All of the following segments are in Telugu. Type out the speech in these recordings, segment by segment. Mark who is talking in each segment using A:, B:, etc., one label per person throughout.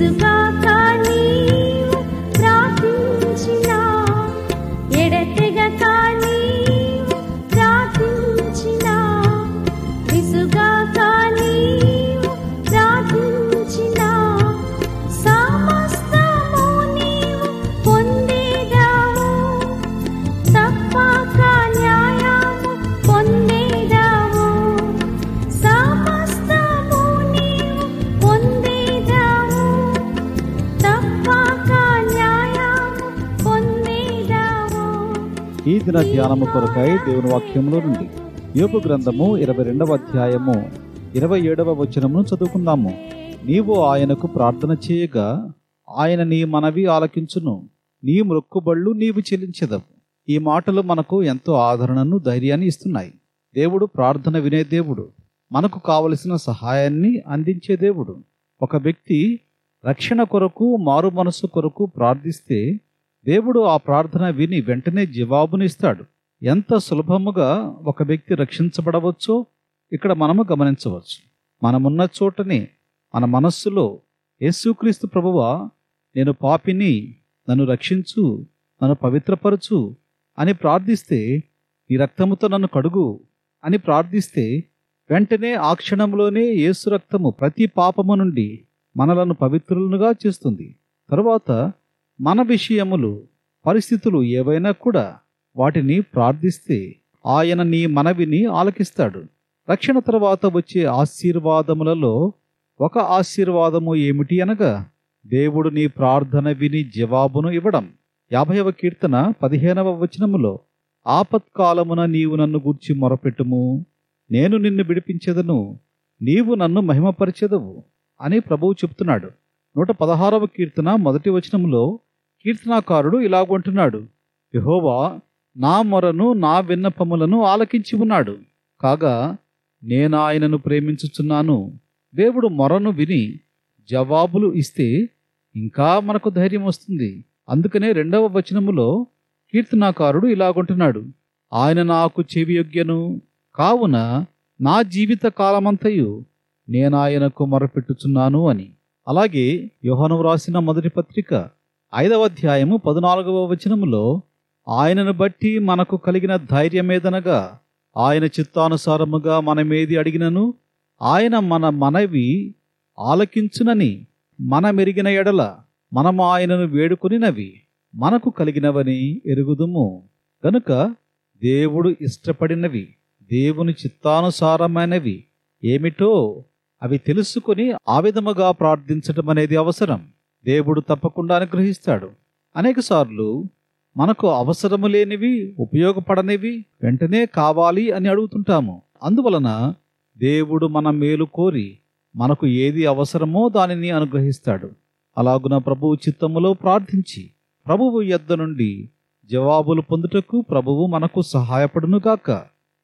A: విసుగాక నీవు
B: ఈ దిన ధ్యానము కొరకై దేవుని వాక్యములో నుండి. యోపు గ్రంథము ఇరవై రెండవ అధ్యాయము ఇరవై ఏడవ వచనమును చదువుకుందాము. నీవు ఆయనకు ప్రార్థన చేయగా ఆయన నీ మనవి ఆలకించును. నీ మొక్కుబళ్ళు నీవు చెల్లించదవు. ఈ మాటలు మనకు ఎంతో ఆదరణను ధైర్యాన్ని ఇస్తున్నాయి. దేవుడు ప్రార్థన వినే దేవుడు. మనకు కావలసిన సహాయాన్ని అందించే దేవుడు. ఒక వ్యక్తి రక్షణ కొరకు మారు మనసు కొరకు ప్రార్థిస్తే దేవుడు ఆ ప్రార్థన విని వెంటనే జవాబునిస్తాడు. ఎంత సులభముగా ఒక వ్యక్తి రక్షించబడవచ్చో ఇక్కడ మనము గమనించవచ్చు. మనమున్న చోటనే మన మనస్సులో యేసుక్రీస్తు ప్రభువా నేను పాపిని నన్ను రక్షించు నన్ను పవిత్రపరచు అని ప్రార్థిస్తే నీ రక్తముతో నన్ను కడుగు అని ప్రార్థిస్తే వెంటనే ఆ క్షణంలోనే యేసు రక్తము ప్రతి పాపము నుండి మనలను పవిత్రులుగా చేస్తుంది. తరువాత మన విషయములు పరిస్థితులు ఏవైనా కూడా వాటిని ప్రార్థిస్తే ఆయన నీ మనవిని ఆలకిస్తాడు. రక్షణ తర్వాత వచ్చే ఆశీర్వాదములలో ఒక ఆశీర్వాదము ఏమిటి అనగా దేవుడు నీ ప్రార్థన విని జవాబును ఇవ్వడం. యాభైవ కీర్తన పదిహేనవ వచనములో ఆపత్కాలమున నీవు నన్ను గూర్చి మొరపెట్టుము. నేను నిన్ను విడిపించెదను. నీవు నన్ను మహిమపరిచెదవు. అని ప్రభువు చెప్తున్నాడు. నూట పదహారవ కీర్తన మొదటి వచనములో కీర్తనాకారుడు ఇలాగంటున్నాడు యహోవా నా మొరను నా విన్నపములను ఆలకించి ఉన్నాడు. కాగా నేను ఆయనను ప్రేమించుచున్నాను. దేవుడు మొరను విని జవాబులు ఇస్తే ఇంకా మనకు ధైర్యం వస్తుంది. అందుకనే రెండవ వచనములో కీర్తనాకారుడు ఇలాగుంటున్నాడు ఆయన నాకు చెవియొగ్గెను కావున నా జీవిత కాలమంతయు నేనాయనకు మొరపెట్టుచున్నాను అని. అలాగే యోహనం రాసిన మొదటి పత్రిక ఐదవ అధ్యాయము పద్నాలుగవ వచనములో ఆయనను బట్టి మనకు కలిగిన ధైర్యమేదనగా ఆయన చిత్తానుసారముగా మనమేది అడిగినను ఆయన మన మనవి ఆలకించునని మనమెరిగిన ఎడల మనము ఆయనను వేడుకొనినవి మనకు కలిగినవని ఎరుగుదుము. కనుక దేవుడు ఇష్టపడినవి దేవుని చిత్తానుసారమైనవి ఏమిటో అవి తెలుసుకుని ఆ విధముగా ప్రార్థించటం అనేది అవసరం. దేవుడు తప్పకుండా అనుగ్రహిస్తాడు. అనేకసార్లు మనకు అవసరము లేనివి ఉపయోగపడనివి వెంటనే కావాలి అని అడుగుతుంటాము. అందువలన దేవుడు మన మేలు కోరి మనకు ఏది అవసరమో దానిని అనుగ్రహిస్తాడు. అలాగున ప్రభువు చిత్తములో ప్రార్థించి ప్రభువు యొద్ద నుండి జవాబులు పొందుటకు ప్రభువు మనకు సహాయపడునుగాక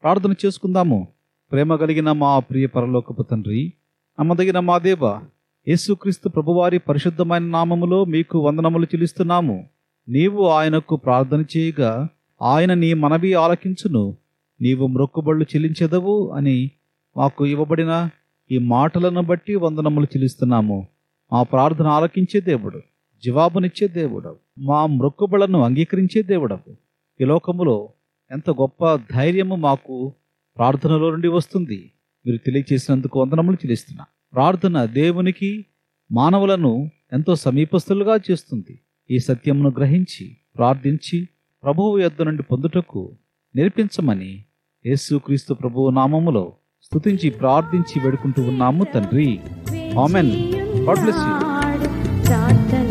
B: ప్రార్థన చేసుకుందాము. ప్రేమ కలిగిన మా ప్రియ పరలోకపు తండ్రి నమ్మదగిన మా దేవ యేసుక్రీస్తు ప్రభువారి పరిశుద్ధమైన నామములో మీకు వందనములు చెల్లిస్తున్నాము. నీవు ఆయనకు ప్రార్థన చేయగా ఆయన నీ మనవి ఆలకించును. నీవు మ్రొక్కుబళ్ళు చెల్లించెదవు అని మాకు ఇవ్వబడిన ఈ మాటలను బట్టి వందనములు చెల్లిస్తున్నాము. మా ప్రార్థన ఆలకించే దేవుడు జవాబునిచ్చే దేవుడు మా మృక్కుబళ్ళను అంగీకరించే దేవుడవు ఈ లోకములో ఎంత గొప్ప ధైర్యము మాకు ప్రార్థనలో నుండి వస్తుంది. మీరు తెలియచేసినందుకు వందనములు చెల్లిస్తున్నా. ప్రార్థన దేవునికి మానవులను ఎంతో సమీపస్తులుగా చేస్తుంది. ఈ సత్యమును గ్రహించి ప్రార్థించి ప్రభువు యొద్ద నుండి పొందుటకు నేర్పించమని యేసుక్రీస్తు ప్రభువు నామములో స్తుతించి ప్రార్థించి వేడుకుంటూ ఉన్నాము తండ్రి. ఆమెన్. God bless